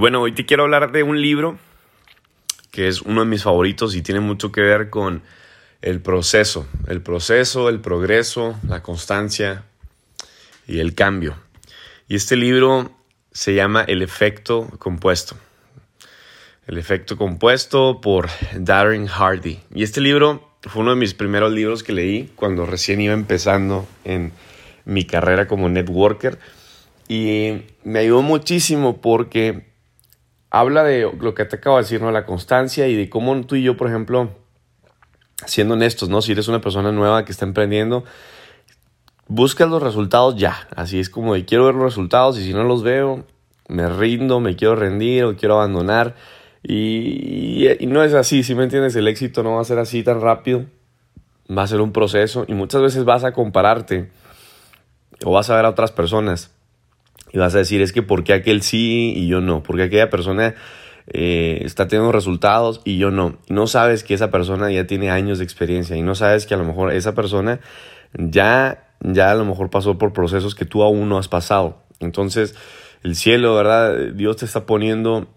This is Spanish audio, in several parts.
bueno, hoy te quiero hablar de un libro que es uno de mis favoritos y tiene mucho que ver con el proceso, el proceso, el progreso, la constancia y el cambio. Y este libro se llama El efecto compuesto. El efecto compuesto por Darren Hardy. Y este libro fue uno de mis primeros libros que leí cuando recién iba empezando en mi carrera como networker. Y me ayudó muchísimo porque habla de lo que te acabo de decir, ¿no? La constancia y de cómo tú y yo, por ejemplo, siendo honestos, ¿no? Si eres una persona nueva que está emprendiendo, buscas los resultados ya. Así es como de quiero ver los resultados y si no los veo, me rindo, me quiero rendir o quiero abandonar. Y, y, no es así, si me entiendes, el éxito no va a ser así tan rápido, va a ser un proceso y muchas veces vas a compararte o vas a ver a otras personas y vas a decir, es que ¿por qué aquel sí y yo no? Porque aquella persona eh, está teniendo resultados y yo no. no sabes que esa persona ya tiene años de experiencia y no sabes que a lo mejor esa persona ya, ya a lo mejor pasó por procesos que tú aún no has pasado. Entonces, el cielo, ¿verdad? Dios te está poniendo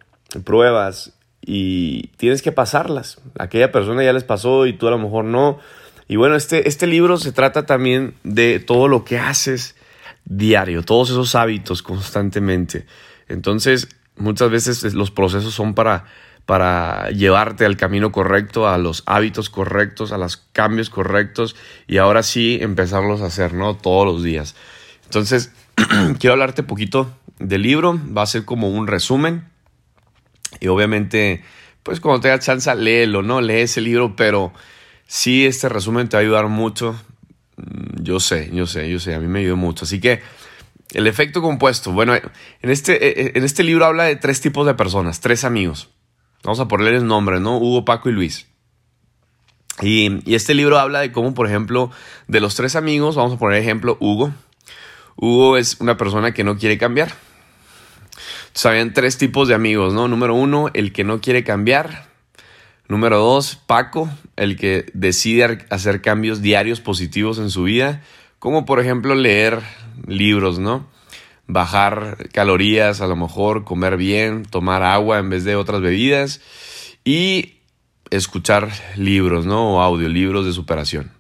pruebas y tienes que pasarlas. Aquella persona ya les pasó y tú a lo mejor no. Y bueno, este, este libro se trata también de todo lo que haces diario, todos esos hábitos constantemente. Entonces, muchas veces los procesos son para, para llevarte al camino correcto, a los hábitos correctos, a los cambios correctos y ahora sí empezarlos a hacer, ¿no? Todos los días. Entonces, quiero hablarte poquito del libro, va a ser como un resumen y obviamente, pues cuando tengas chance, léelo, ¿no? Lee ese libro, pero sí, este resumen te va a ayudar mucho yo sé, yo sé, yo sé, a mí me ayudó mucho. Así que el efecto compuesto. Bueno, en este, eh, eh, en este libro habla de tres tipos de personas, tres amigos. Vamos a ponerles nombres, ¿no? Hugo, Paco y Luis. Y, y, este libro habla de cómo, por ejemplo, de los tres amigos, vamos a poner ejemplo, Hugo. Hugo es una persona que no quiere cambiar. Entonces, habían tres tipos de amigos, ¿no? Número uno, el que no quiere cambiar. Número dos, Paco, el que decide hacer cambios diarios positivos en su vida, como por ejemplo leer libros, ¿no? Bajar calorías, a lo mejor comer bien, tomar agua en vez de otras bebidas y escuchar libros, ¿no? O audiolibros de superación.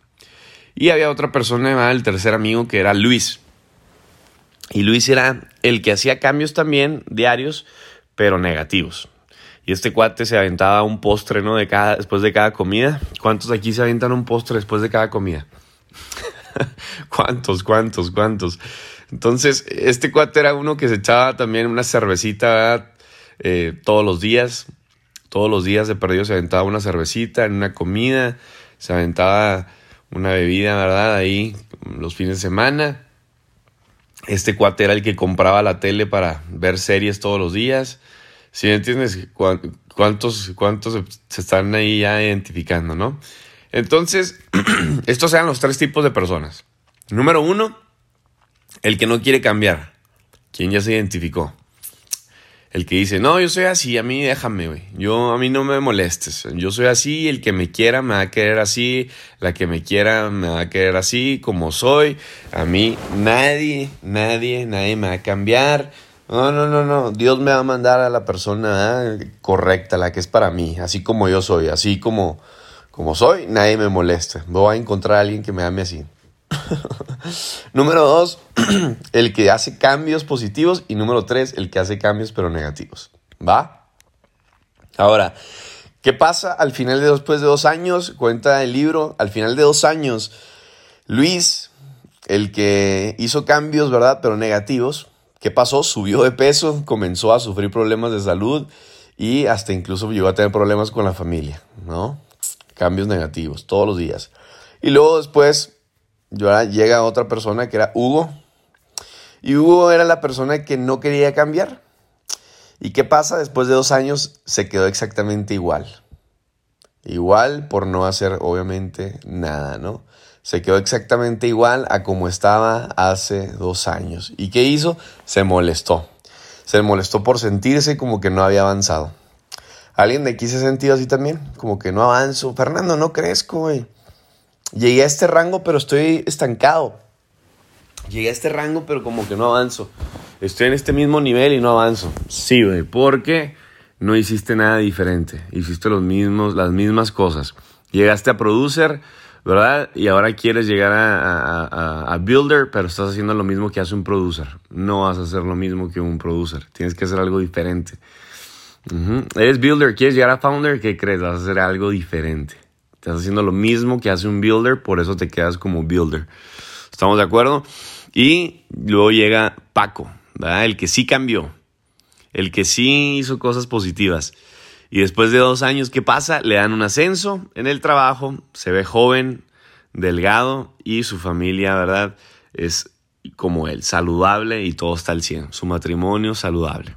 Y había otra persona, el tercer amigo, que era Luis. Y Luis era el que hacía cambios también diarios, pero negativos. Y este cuate se aventaba un postre, ¿no? Después de cada comida. ¿Cuántos aquí se aventan un postre después de cada comida? ¿Cuántos, cuántos, cuántos? Entonces, este cuate era uno que se echaba también una cervecita eh, todos los días. Todos los días de perdido se aventaba una cervecita en una comida. Se aventaba una bebida, ¿verdad? Ahí los fines de semana. Este cuate era el que compraba la tele para ver series todos los días. Si entiendes cuántos, cuántos se están ahí ya identificando, ¿no? Entonces, estos sean los tres tipos de personas. Número uno, el que no quiere cambiar. ¿Quién ya se identificó? El que dice, no, yo soy así, a mí déjame, güey. Yo, a mí no me molestes. Yo soy así, el que me quiera me va a querer así, la que me quiera me va a querer así, como soy. A mí nadie, nadie, nadie me va a cambiar. No, no, no, no. Dios me va a mandar a la persona correcta, la que es para mí, así como yo soy, así como, como soy, nadie me molesta. Voy a encontrar a alguien que me ame así. número dos, el que hace cambios positivos. Y número tres, el que hace cambios pero negativos. ¿Va? Ahora, ¿qué pasa al final de después de dos años? Cuenta el libro, al final de dos años, Luis, el que hizo cambios, ¿verdad? Pero negativos, ¿Qué pasó? Subió de peso, comenzó a sufrir problemas de salud y hasta incluso llegó a tener problemas con la familia, ¿no? Cambios negativos todos los días. Y luego después llega otra persona que era Hugo. Y Hugo era la persona que no quería cambiar. ¿Y qué pasa? Después de dos años se quedó exactamente igual. Igual por no hacer obviamente nada, ¿no? Se quedó exactamente igual a como estaba hace dos años. ¿Y qué hizo? Se molestó. Se molestó por sentirse como que no había avanzado. ¿Alguien de aquí se ha así también? Como que no avanzo. Fernando, no crezco, güey. Llegué a este rango, pero estoy estancado. Llegué a este rango, pero como que no avanzo. estoy en este mismo nivel y no avanzo. Sí, güey, porque no hiciste nada diferente. Hiciste los mismos, las mismas cosas. Llegaste a producer, ¿verdad? Y ahora quieres llegar a, builder, pero estás haciendo lo mismo que hace un producer. No vas a hacer lo mismo que un producer. Tienes que hacer algo diferente. Eres builder, quieres llegar a founder, ¿qué crees? Vas a hacer algo diferente. Estás haciendo lo mismo que hace un builder, por eso te quedas como builder. ¿Estamos de acuerdo? Y luego llega Paco. El que sí cambió, el que sí hizo cosas positivas. Y después de dos años, ¿qué pasa? Le dan un ascenso en el trabajo, se ve joven, delgado y su familia, ¿verdad? Es como él, saludable y todo está al 100. Su matrimonio saludable.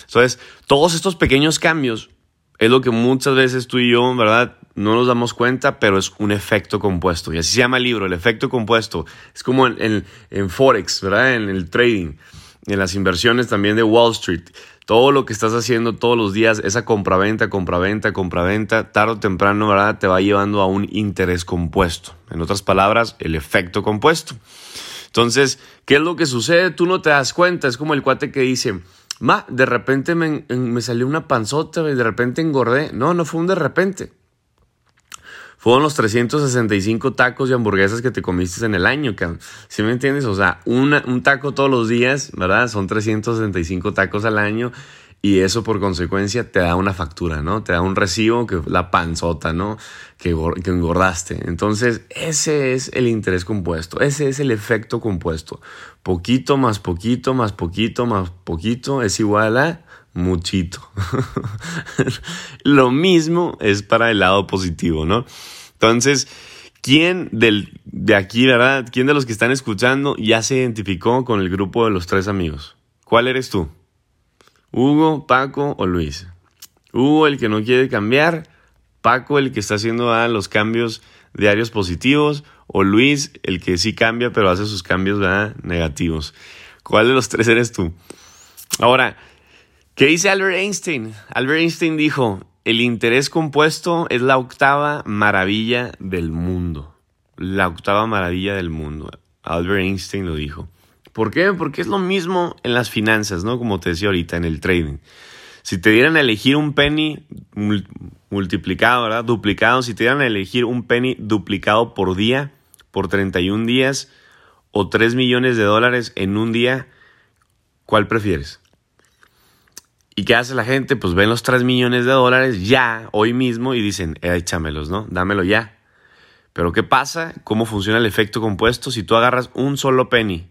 Entonces, todos estos pequeños cambios es lo que muchas veces tú y yo, ¿verdad? No nos damos cuenta, pero es un efecto compuesto. Y así se llama el libro, el efecto compuesto. Es como en, en, Forex, ¿verdad? En el trading, en las inversiones también de Wall Street. Todo lo que estás haciendo todos los días, esa compraventa, compraventa, compraventa, tarde o temprano, ¿verdad? Te va llevando a un interés compuesto. En otras palabras, el efecto compuesto. Entonces, ¿qué es lo que sucede? Tú no te das cuenta. Es como el cuate que dice, Ma, de repente me, me salió una panzota y de repente engordé. No, no fue un de repente. Fueron los 365 tacos y hamburguesas que te comiste en el año, ¿Sí me entiendes? O sea, un taco todos los días, ¿verdad? Son 365 tacos al año y eso por consecuencia te da una factura, ¿no? Te da un recibo que la panzota, ¿no? Que, que, engordaste. Entonces, ese es el interés compuesto, ese es el efecto compuesto. Poquito más poquito más poquito más poquito es igual a muchito. Lo mismo es para el lado positivo, ¿no? Entonces, ¿quién del, de aquí, verdad? ¿Quién de los que están escuchando ya se identificó con el grupo de los tres amigos? ¿Cuál eres tú? Hugo, Paco o Luis. Hugo el que no quiere cambiar, Paco el que está haciendo ah, los cambios diarios positivos o Luis el que sí cambia pero hace sus cambios negativos. ¿Cuál de los tres eres tú? Ahora, ¿qué dice Albert Einstein? Albert Einstein dijo, el interés compuesto es la octava maravilla del mundo. La octava maravilla del mundo. Albert Einstein lo dijo. ¿Por qué? Porque es lo mismo en las finanzas, ¿no? Como te decía ahorita, en el trading. Si te dieran a elegir un penny multiplicado, ¿verdad? Duplicado, si te dieran a elegir un penny duplicado por día, por 31 días, o 3 millones de dólares en un día, ¿cuál prefieres? ¿Y qué hace la gente? Pues ven los 3 millones de dólares ya, hoy mismo, y dicen, eh, échamelos, ¿no? Dámelo ya. Pero ¿qué pasa? ¿Cómo funciona el efecto compuesto? Si tú agarras un solo penny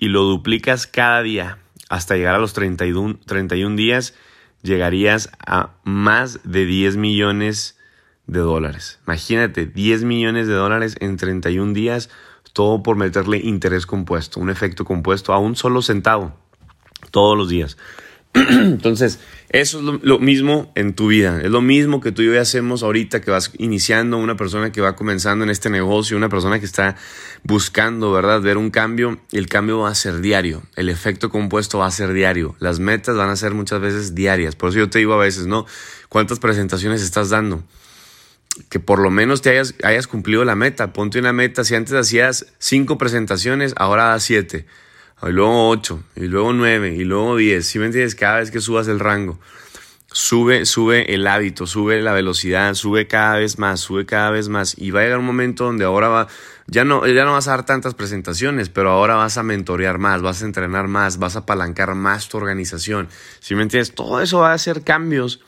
y lo duplicas cada día hasta llegar a los 31, 31 días, llegarías a más de 10 millones de dólares. Imagínate, 10 millones de dólares en 31 días, todo por meterle interés compuesto, un efecto compuesto a un solo centavo todos los días. Entonces, eso es lo, mismo en tu vida. Es lo mismo que tú y yo hacemos ahorita que vas iniciando, una persona que va comenzando en este negocio, una persona que está buscando, ¿verdad? Ver un cambio. Y el cambio va a ser diario. El efecto compuesto va a ser diario. Las metas van a ser muchas veces diarias. Por eso yo te digo a veces, ¿no? ¿Cuántas presentaciones estás dando? que por lo menos te hayas, hayas cumplido la meta. Ponte una meta. Si antes hacías cinco presentaciones, ahora das siete y luego 8, y luego 9, y luego 10. Si me entiendes? Cada vez que subas el rango, sube, sube el hábito, sube la velocidad, sube cada vez más, sube cada vez más. Y va a llegar un momento donde ahora va, ya no, ya no vas a dar tantas presentaciones, pero ahora vas a mentorear más, vas a entrenar más, vas a apalancar más tu organización. Si me entiendes? Todo eso va a ser cambios,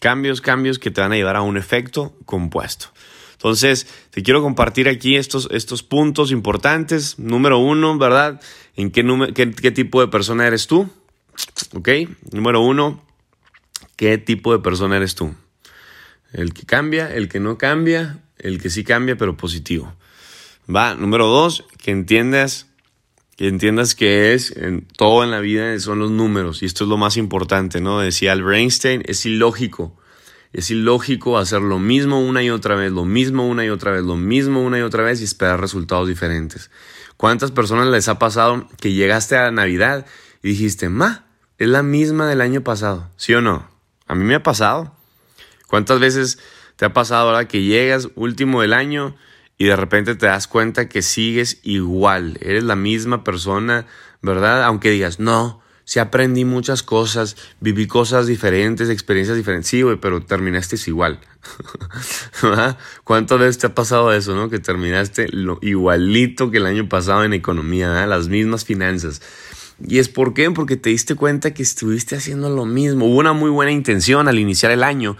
cambios, cambios que te van a llevar a un efecto compuesto. Entonces, te quiero compartir aquí estos, estos puntos importantes. Número uno, ¿verdad? ¿En qué, qué, tipo de persona eres tú? ¿Ok? Número uno, ¿qué tipo de persona eres tú? El que cambia, el que no cambia, el que sí cambia, pero positivo. Va, número dos, que entiendas, que entiendas que es, en, todo en la vida son los números, y esto es lo más importante, ¿no? Decía Albert Einstein, es ilógico es ilógico hacer lo mismo una y otra vez, lo mismo una y otra vez, lo mismo una y otra vez y esperar resultados diferentes. ¿Cuántas personas les ha pasado que llegaste a Navidad y dijiste, ma, es la misma del año pasado? ¿Sí o no? A mí me ha pasado. ¿Cuántas veces te ha pasado ahora que llegas último del año y de repente te das cuenta que sigues igual? Eres la misma persona, ¿verdad? Aunque digas, no, sí aprendí muchas cosas, viví cosas diferentes, experiencias diferentes. Sí, güey, pero terminaste igual. ¿Cuántas veces te ha pasado eso, no? Que terminaste lo igualito que el año pasado en economía, las mismas finanzas. ¿Y es por qué? Porque te diste cuenta que estuviste haciendo lo mismo. Hubo una muy buena intención al iniciar el año,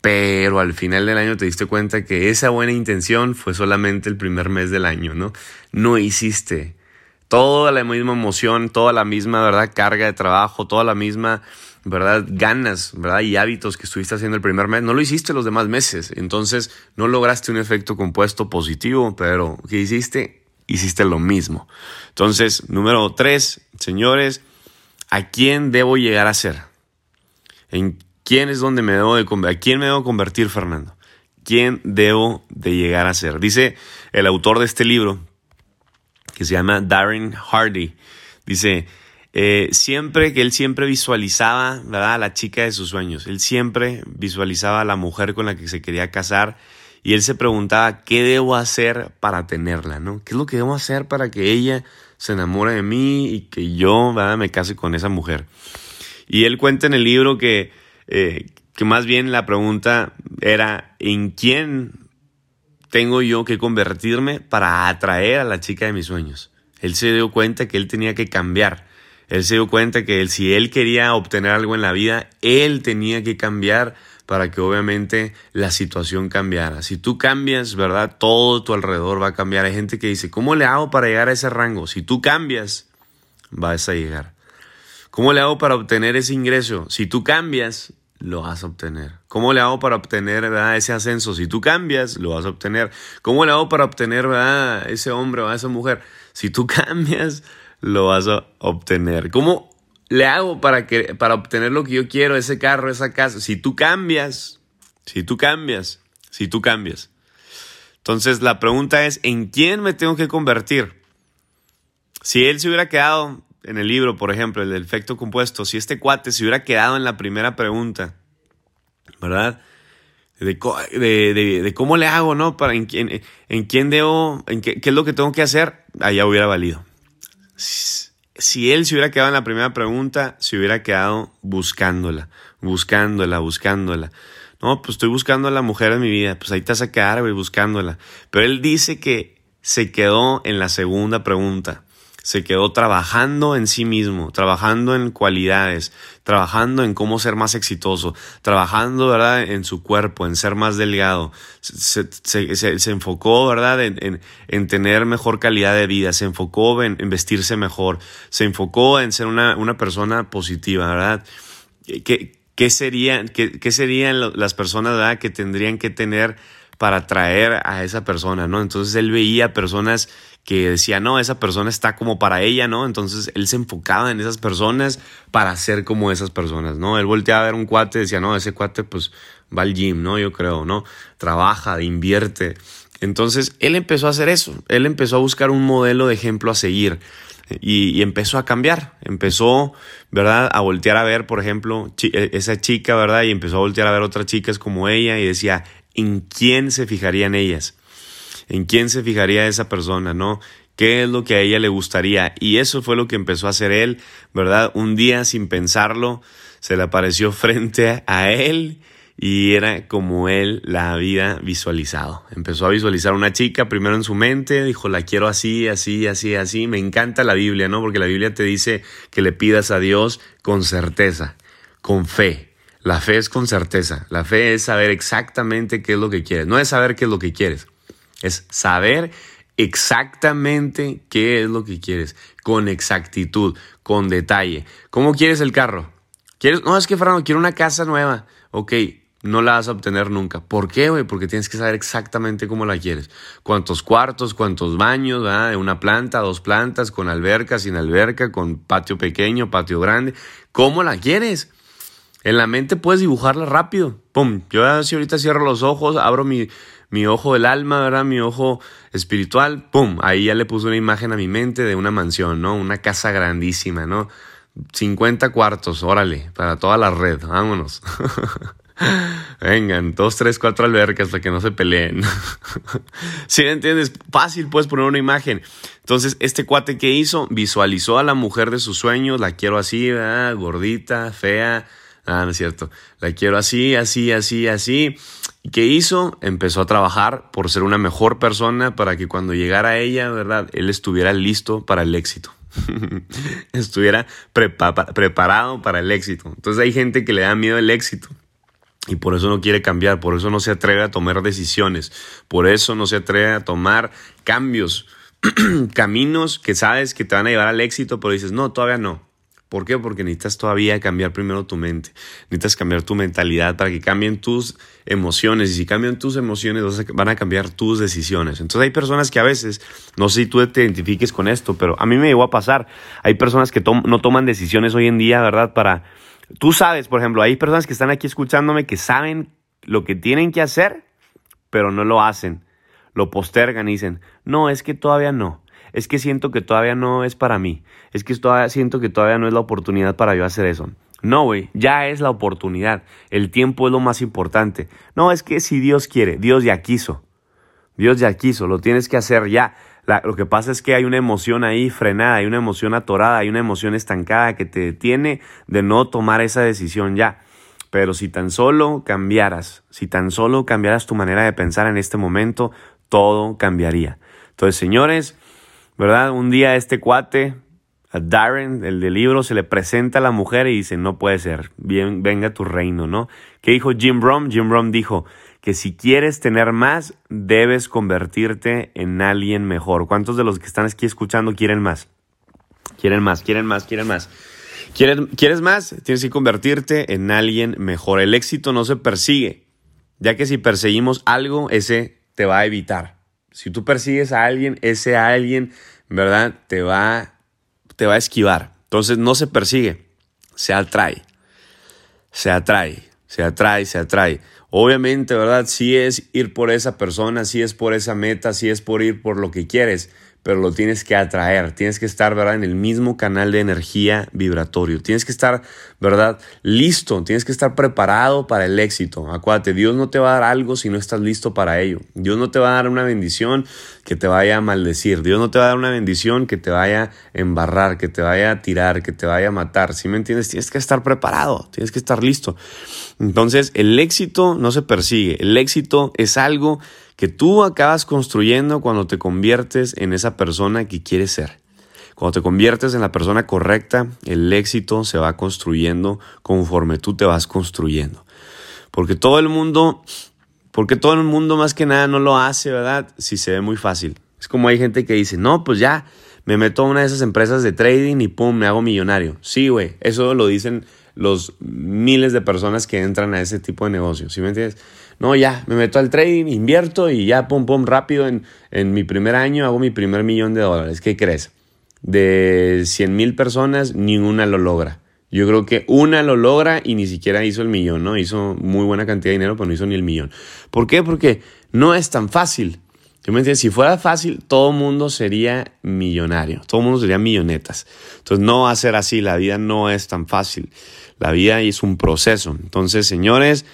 pero al final del año te diste cuenta que esa buena intención fue solamente el primer mes del año, ¿no? No hiciste toda la misma emoción, toda la misma, ¿verdad? Carga de trabajo, toda la misma, ¿verdad? Ganas, ¿verdad? Y hábitos que estuviste haciendo el primer mes. No lo hiciste los demás meses. Entonces, no lograste un efecto compuesto positivo, pero ¿qué hiciste? Hiciste lo mismo. Entonces, número tres, señores, ¿a quién debo llegar a ser? ¿En quién es donde me debo de? ¿A quién me debo convertir, Fernando? ¿Quién debo de llegar a ser? Dice el autor de este libro, que se llama Darren Hardy. Dice, eh, siempre que él siempre visualizaba, ¿verdad? A la chica de sus sueños. Él siempre visualizaba a la mujer con la que se quería casar y él se preguntaba, ¿qué debo hacer para tenerla, no? ¿Qué es lo que debo hacer para que ella se enamore de mí y que yo, ¿verdad? Me case con esa mujer. Y él cuenta en el libro que, eh, que más bien la pregunta era, ¿en quién tengo yo que convertirme para atraer a la chica de mis sueños. Él se dio cuenta que él tenía que cambiar. Él se dio cuenta que él, si él quería obtener algo en la vida, él tenía que cambiar para que obviamente la situación cambiara. Si tú cambias, ¿verdad? Todo tu alrededor va a cambiar. Hay gente que dice, ¿cómo le hago para llegar a ese rango? Si tú cambias, vas a llegar. ¿Cómo le hago para obtener ese ingreso? Si tú cambias, lo vas a obtener. ¿Cómo le hago para obtener ese ascenso? Si tú cambias, lo vas a obtener. ¿Cómo le hago para obtener ese hombre o esa mujer? Si tú cambias, lo vas a obtener. ¿Cómo le hago para, que, para obtener lo que yo quiero, ese carro, esa casa? Si tú cambias, si tú cambias, si tú cambias. Entonces la pregunta es, ¿en quién me tengo que convertir? Si él se hubiera quedado en el libro, por ejemplo, el del efecto compuesto, si este cuate se hubiera quedado en la primera pregunta, ¿verdad? De, cómo le hago, ¿no? Para en, en quién debo, en qué, es lo que tengo que hacer, allá hubiera valido. Si, él se hubiera quedado en la primera pregunta, se hubiera quedado buscándola, buscándola, buscándola. No, pues estoy buscando a la mujer de mi vida, pues ahí te vas a quedar, güey, buscándola. Pero él dice que se quedó en la segunda pregunta se quedó trabajando en sí mismo, trabajando en cualidades, trabajando en cómo ser más exitoso, trabajando, ¿verdad?, en su cuerpo, en ser más delgado. Se, enfocó, ¿verdad?, en, en, tener mejor calidad de vida, se enfocó en, vestirse mejor, se enfocó en ser una, una persona positiva, ¿verdad? ¿Qué, qué, serían, qué, qué serían las personas, ¿verdad?, que tendrían que tener para atraer a esa persona, ¿no? Entonces él veía personas que decía, no, esa persona está como para ella, ¿no? Entonces él se enfocaba en esas personas para ser como esas personas, ¿no? Él volteaba a ver un cuate y decía, no, ese cuate pues va al gym, ¿no? Yo creo, ¿no? Trabaja, invierte. Entonces él empezó a hacer eso, él empezó a buscar un modelo de ejemplo a seguir y, empezó a cambiar, empezó, ¿verdad? A voltear a ver, por ejemplo, e, esa chica, ¿verdad? Y empezó a voltear a ver otras chicas como ella y decía, ¿en quién se fijarían ellas? En quién se fijaría esa persona, ¿no? ¿Qué es lo que a ella le gustaría? Y eso fue lo que empezó a hacer él, ¿verdad? Un día sin pensarlo, se le apareció frente a él y era como él la había visualizado. Empezó a visualizar una chica primero en su mente, dijo, la quiero así, así, así, así. Me encanta la Biblia, ¿no? Porque la Biblia te dice que le pidas a Dios con certeza, con fe. La fe es con certeza. La fe es saber exactamente qué es lo que quieres. No es saber qué es lo que quieres. Es saber exactamente qué es lo que quieres, con exactitud, con detalle. ¿Cómo quieres el carro? ¿Quieres? No, es que Fernando, quiero una casa nueva. Ok, no la vas a obtener nunca. ¿Por qué, güey? Porque tienes que saber exactamente cómo la quieres. Cuántos cuartos, cuántos baños, ¿verdad? Una planta, dos plantas, con alberca, sin alberca, con patio pequeño, patio grande. ¿Cómo la quieres? En la mente puedes dibujarla rápido. Pum. Yo si ahorita cierro los ojos, abro mi, mi ojo del alma, ¿verdad? Mi ojo espiritual, ¡pum! Ahí ya le puse una imagen a mi mente de una mansión, ¿no? Una casa grandísima, ¿no? 50 cuartos, órale, para toda la red, vámonos. Vengan, dos, tres, cuatro albercas para que no se peleen. Si me entiendes? Fácil, puedes poner una imagen. Entonces, este cuate que hizo, visualizó a la mujer de sus sueños, la quiero así, gordita, fea. Ah, no es cierto. La quiero así, así, así, así. ¿Y qué hizo? Empezó a trabajar por ser una mejor persona para que cuando llegara a ella, ¿verdad? Él estuviera listo para el éxito. estuviera preparado para el éxito. Entonces hay gente que le da miedo el éxito. Y por eso no quiere cambiar, por eso no se atreve a tomar decisiones, por eso no se atreve a tomar cambios, caminos que sabes que te van a llevar al éxito, pero dices, no, todavía no. ¿Por qué? Porque necesitas todavía cambiar primero tu mente, necesitas cambiar tu mentalidad para que cambien tus emociones y si cambian tus emociones van a cambiar tus decisiones. Entonces hay personas que a veces, no sé si tú te identifiques con esto, pero a mí me llegó a pasar, hay personas que no toman decisiones hoy en día, ¿verdad? Para Tú sabes, por ejemplo, hay personas que están aquí escuchándome que saben lo que tienen que hacer, pero no lo hacen. Lo postergan y dicen, no, es que todavía no. Es que siento que todavía no es para mí. Es que todavía siento que todavía no es la oportunidad para yo hacer eso. No, güey, ya es la oportunidad. El tiempo es lo más importante. No, es que si Dios quiere, Dios ya quiso. Dios ya quiso, lo tienes que hacer ya lo que pasa es que hay una emoción ahí frenada, hay una emoción atorada, hay una emoción estancada que te detiene de no tomar esa decisión ya. Pero si tan solo cambiaras, si tan solo cambiaras tu manera de pensar en este momento, todo cambiaría. Entonces, señores, ¿verdad? Un día este cuate, a Darren, el del libro, se le presenta a la mujer y dice, no puede ser, bien, venga tu reino, ¿no? ¿Qué dijo Jim Brom? Jim Brom dijo, que si quieres tener más, debes convertirte en alguien mejor. ¿Cuántos de los que están aquí escuchando quieren más? Quieren más, quieren más, quieren más. ¿Quieres, ¿Quieres más? Tienes que convertirte en alguien mejor. El éxito no se persigue, ya que si perseguimos algo, ese te va a evitar. Si tú persigues a alguien, ese alguien, ¿verdad? Te va, te va a esquivar. Entonces no se persigue, se atrae. Se atrae, se atrae, se atrae. Obviamente, ¿verdad? Sí es ir por esa persona, sí es por esa meta, sí es por ir por lo que quieres, pero lo tienes que atraer, tienes que estar, ¿verdad? En el mismo canal de energía vibratorio, tienes que estar, ¿verdad? Listo, tienes que estar preparado para el éxito. Acuérdate, Dios no te va a dar algo si no estás listo para ello. Dios no te va a dar una bendición que te vaya a maldecir. Dios no te va a dar una bendición que te vaya a embarrar, que te vaya a tirar, que te vaya a matar. ¿Sí me entiendes? Tienes que estar preparado, tienes que estar listo. Entonces, el éxito no se persigue, el éxito es algo que tú acabas construyendo cuando te conviertes en esa persona que quieres ser. Cuando te conviertes en la persona correcta, el éxito se va construyendo conforme tú te vas construyendo. Porque todo el mundo, porque todo el mundo más que nada no lo hace, ¿verdad? Si se ve muy fácil. Es como hay gente que dice, no, pues ya, me meto a una de esas empresas de trading y pum, me hago millonario. Sí, güey, eso lo dicen los miles de personas que entran a ese tipo de negocio. ¿Sí me entiendes? No, ya, me meto al trading, invierto y ya, pum, pum, rápido, en, en mi primer año hago mi primer millón de dólares. ¿Qué crees? De 100 mil personas, ni una lo logra. Yo creo que una lo logra y ni siquiera hizo el millón, ¿no? Hizo muy buena cantidad de dinero, pero no hizo ni el millón. ¿Por qué? Porque no es tan fácil. ¿Sí me entiendes? Si fuera fácil, todo el mundo sería millonario, todo el mundo sería millonetas. Entonces no va a ser así, la vida no es tan fácil. La vida es un proceso. Entonces, señores,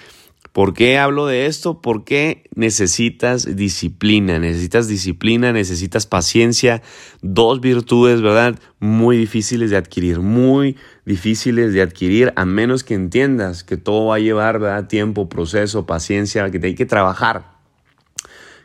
¿Por qué hablo de esto? Porque necesitas disciplina, necesitas disciplina, necesitas paciencia, dos virtudes, ¿verdad? Muy difíciles de adquirir, muy difíciles de adquirir, a menos que entiendas que todo va a llevar, ¿verdad? Tiempo, proceso, paciencia, que te hay que trabajar.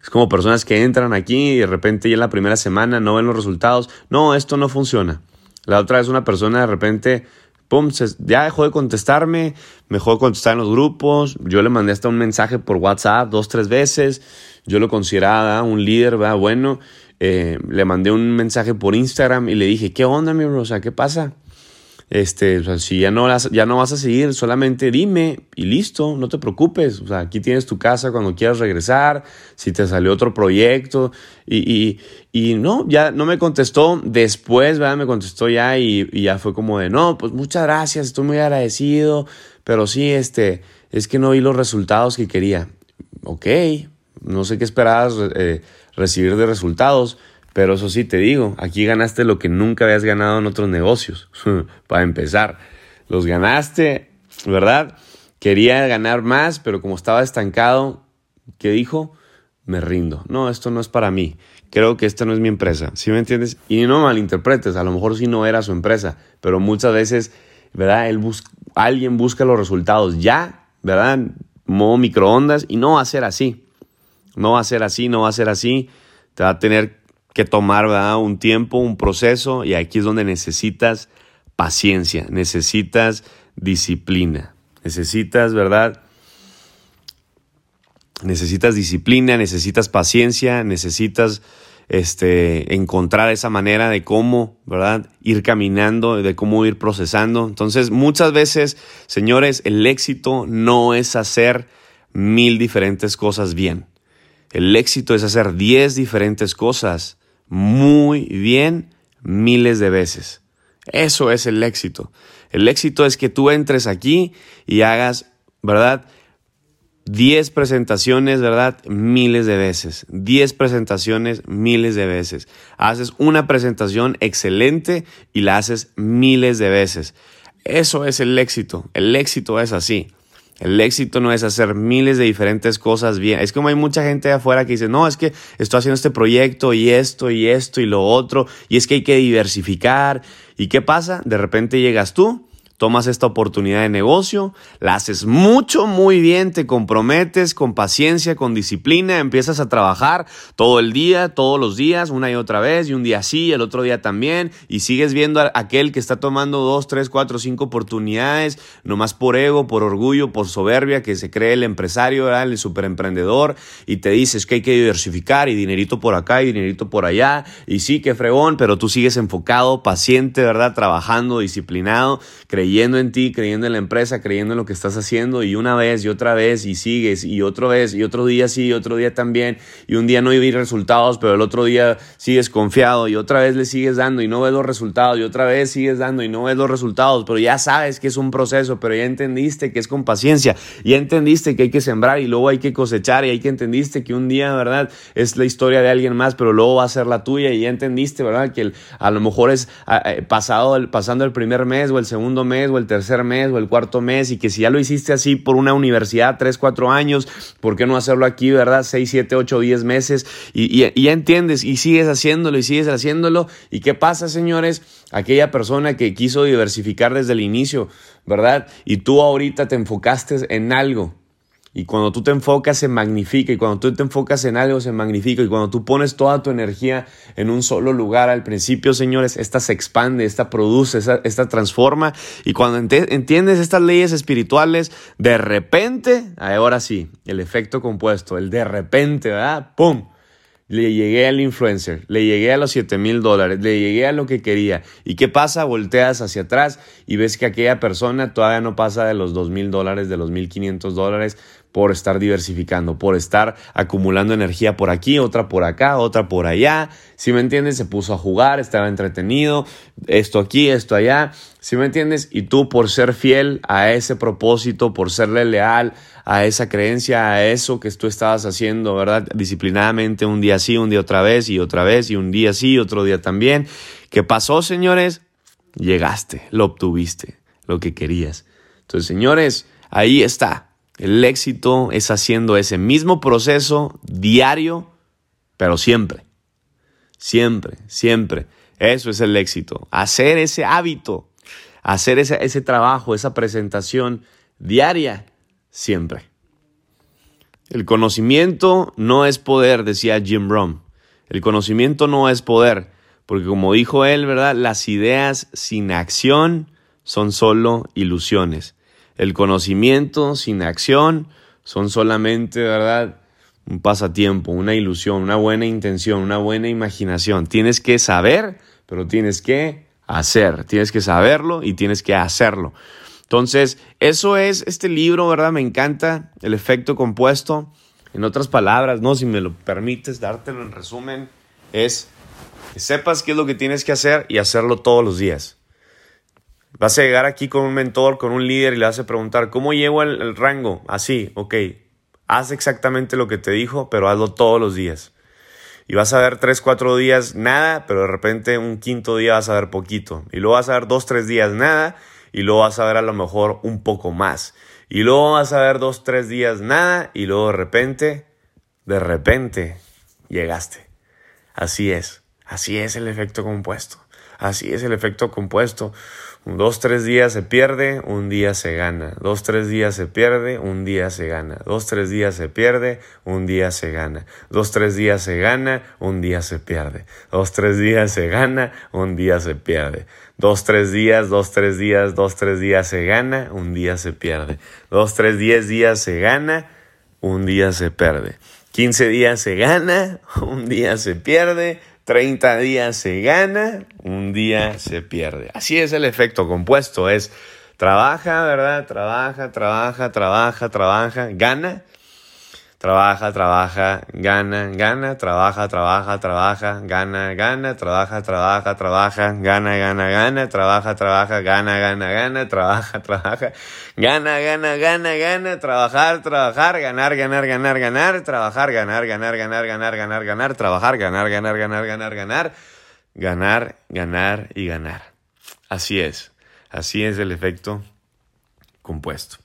Es como personas que entran aquí y de repente ya en la primera semana no ven los resultados. No, esto no funciona. La otra es una persona de repente pum, ya dejó de contestarme, me dejó de contestar en los grupos, yo le mandé hasta un mensaje por WhatsApp dos, tres veces, yo lo consideraba un líder, ¿verdad? bueno, eh, le mandé un mensaje por Instagram y le dije, ¿qué onda, mi bro? O sea, ¿qué pasa? Este, si ya no, ya no vas a seguir, solamente dime y listo, no te preocupes. Aquí tienes tu casa cuando quieras regresar, si te salió otro proyecto. Y, y, y no, ya no me contestó. Después, ¿verdad? Me contestó ya y, y, ya fue como de, no, pues muchas gracias, estoy muy agradecido, pero sí, este, es que no vi los resultados que quería. Ok, no sé qué esperabas eh, recibir de resultados pero eso sí te digo, aquí ganaste lo que nunca habías ganado en otros negocios. Para empezar, los ganaste, ¿verdad? quería ganar más, pero como estaba estancado, ¿qué dijo? Me rindo. No, esto no es para mí. Creo que esta no es mi empresa. ¿Sí me entiendes? Y no malinterpretes, a lo mejor sí no era su empresa, pero muchas veces, ¿verdad? Él alguien busca los resultados ya, ¿verdad? Modo microondas y no va a ser así. No va a ser así, no va a ser así. Te va a tener que tomar un tiempo, un proceso y aquí es donde necesitas paciencia, necesitas disciplina, necesitas, ¿verdad? Necesitas disciplina, necesitas paciencia, necesitas este, encontrar esa manera de cómo, ¿verdad? Ir caminando, de cómo ir procesando. Entonces, muchas veces, señores, el éxito no es hacer mil diferentes cosas bien. El éxito es hacer diez diferentes cosas muy bien miles de veces. Eso es el éxito. El éxito es que tú entres aquí y hagas, ¿verdad? 10 presentaciones, ¿verdad? Miles de veces. 10 presentaciones miles de veces. Haces una presentación excelente y la haces miles de veces. Eso es el éxito. El éxito es así. El éxito no es hacer miles de diferentes cosas bien. Es como hay mucha gente de afuera que dice, no, es que estoy haciendo este proyecto y esto y esto y lo otro, y es que hay que diversificar. ¿Y qué pasa? De repente llegas tú tomas esta oportunidad de negocio, la haces mucho, muy bien, te comprometes con paciencia, con disciplina, empiezas a trabajar todo el día, todos los días, una y otra vez, y un día sí, el otro día también, y sigues viendo a aquel que está tomando dos, tres, cuatro, cinco oportunidades, nomás por ego, por orgullo, por soberbia, que se cree el empresario, el superemprendedor, y te dices que hay que diversificar, y dinerito por acá, y dinerito por allá, y sí, que fregón, pero tú sigues enfocado, paciente, ¿verdad? Trabajando, disciplinado, creyendo creyendo en ti, creyendo en la empresa, creyendo en lo que estás haciendo y una vez y otra vez y sigues y otra vez y otro día sí, y otro día también y un día no hay resultados, pero el otro día sigues confiado y otra vez le sigues dando y no ves los resultados y otra vez sigues dando y no ves los resultados, pero ya sabes que es un proceso, pero ya entendiste que es con paciencia, ya entendiste que hay que sembrar y luego hay que cosechar y hay que entendiste que un día, ¿verdad? Es la historia de alguien más, pero luego va a ser la tuya y ya entendiste, ¿verdad? Que a lo mejor es pasado, pasando el primer mes o el segundo mes o el tercer mes o el cuarto mes y que si ya lo hiciste así por una universidad, tres, cuatro años, ¿por qué no hacerlo aquí, verdad? Seis, siete, ocho, diez meses y, y ya entiendes y sigues haciéndolo y sigues haciéndolo. ¿Y qué pasa, señores? Aquella persona que quiso diversificar desde el inicio, ¿verdad? Y tú ahorita te enfocaste en algo y cuando tú te enfocas se magnifica y cuando tú te enfocas en algo se magnifica y cuando tú pones toda tu energía en un solo lugar al principio, señores, esta se expande, esta produce, esta, transforma y cuando entiendes estas leyes espirituales, de repente, ahora sí, el efecto compuesto, el de repente, ¿verdad? ¡Pum! Le llegué al influencer, le llegué a los 7 mil dólares, le llegué a lo que quería. ¿Y qué pasa? Volteas hacia atrás y ves que aquella persona todavía no pasa de los 2 mil dólares, de los 1.500 dólares por estar diversificando, por estar acumulando energía por aquí, otra por acá, otra por allá. Si me entiendes, se puso a jugar, estaba entretenido, esto aquí, esto allá. Si me entiendes, y tú por ser fiel a ese propósito, por serle leal a esa creencia, a eso que tú estabas haciendo, ¿verdad? Disciplinadamente, un día sí, un día otra vez y otra vez y un día sí, otro día también. ¿Qué pasó, señores? Llegaste, lo obtuviste, lo que querías. Entonces, señores, ahí está el éxito es haciendo ese mismo proceso diario, pero siempre. Siempre, siempre. Eso es el éxito. Hacer ese hábito, hacer ese, ese trabajo, esa presentación diaria, siempre. El conocimiento no es poder, decía Jim Rohn. El conocimiento no es poder, porque como dijo él, ¿verdad? Las ideas sin acción son solo ilusiones. El conocimiento sin acción son solamente, ¿verdad? Un pasatiempo, una ilusión, una buena intención, una buena imaginación. Tienes que saber, pero tienes que hacer. Tienes que saberlo y tienes que hacerlo. Entonces, eso es este libro, ¿verdad? Me encanta el efecto compuesto. En otras palabras, no, si me lo permites dártelo en resumen, es que sepas qué es lo que tienes que hacer y hacerlo todos los días. Vas a llegar aquí con un mentor, con un líder y le vas a preguntar, ¿cómo llego el, rango? Así, ok. Haz exactamente lo que te dijo, pero hazlo todos los días. Y vas a ver tres, cuatro días nada, pero de repente un quinto día vas a ver poquito. Y luego vas a ver dos, tres días nada, y luego vas a ver a lo mejor un poco más. Y luego vas a ver dos, tres días nada y luego de repente, de repente, llegaste. Así es, así es el efecto compuesto. Así es el efecto compuesto. Dos, tres días se pierde, un día se gana. Dos, tres días se pierde, un día se gana. Dos, tres días se pierde, un día se gana. Dos, tres días se gana, un día se pierde. Dos, tres días se gana, un día se pierde. Dos, tres días, dos, tres días, dos, tres días se gana, un día se pierde. Dos, tres, diez días se gana, un día se pierde. Quince días se gana, un día se pierde. 30 días se gana, un día se pierde. Así es el efecto compuesto, es trabaja, ¿verdad? Trabaja, trabaja, trabaja, trabaja, gana Trabaja, trabaja, gana, gana, trabaja, trabaja, trabaja, gana, gana, trabaja, trabaja, trabaja, gana, gana, gana, trabaja, trabaja, gana, gana, gana, trabaja, trabaja, gana, gana, gana, gana, trabajar, trabajar, ganar, ganar, ganar, ganar, trabajar, ganar, ganar, ganar, ganar, ganar, ganar, trabajar, ganar, ganar, ganar, ganar, ganar, ganar, ganar y ganar. Así es, así es el efecto compuesto.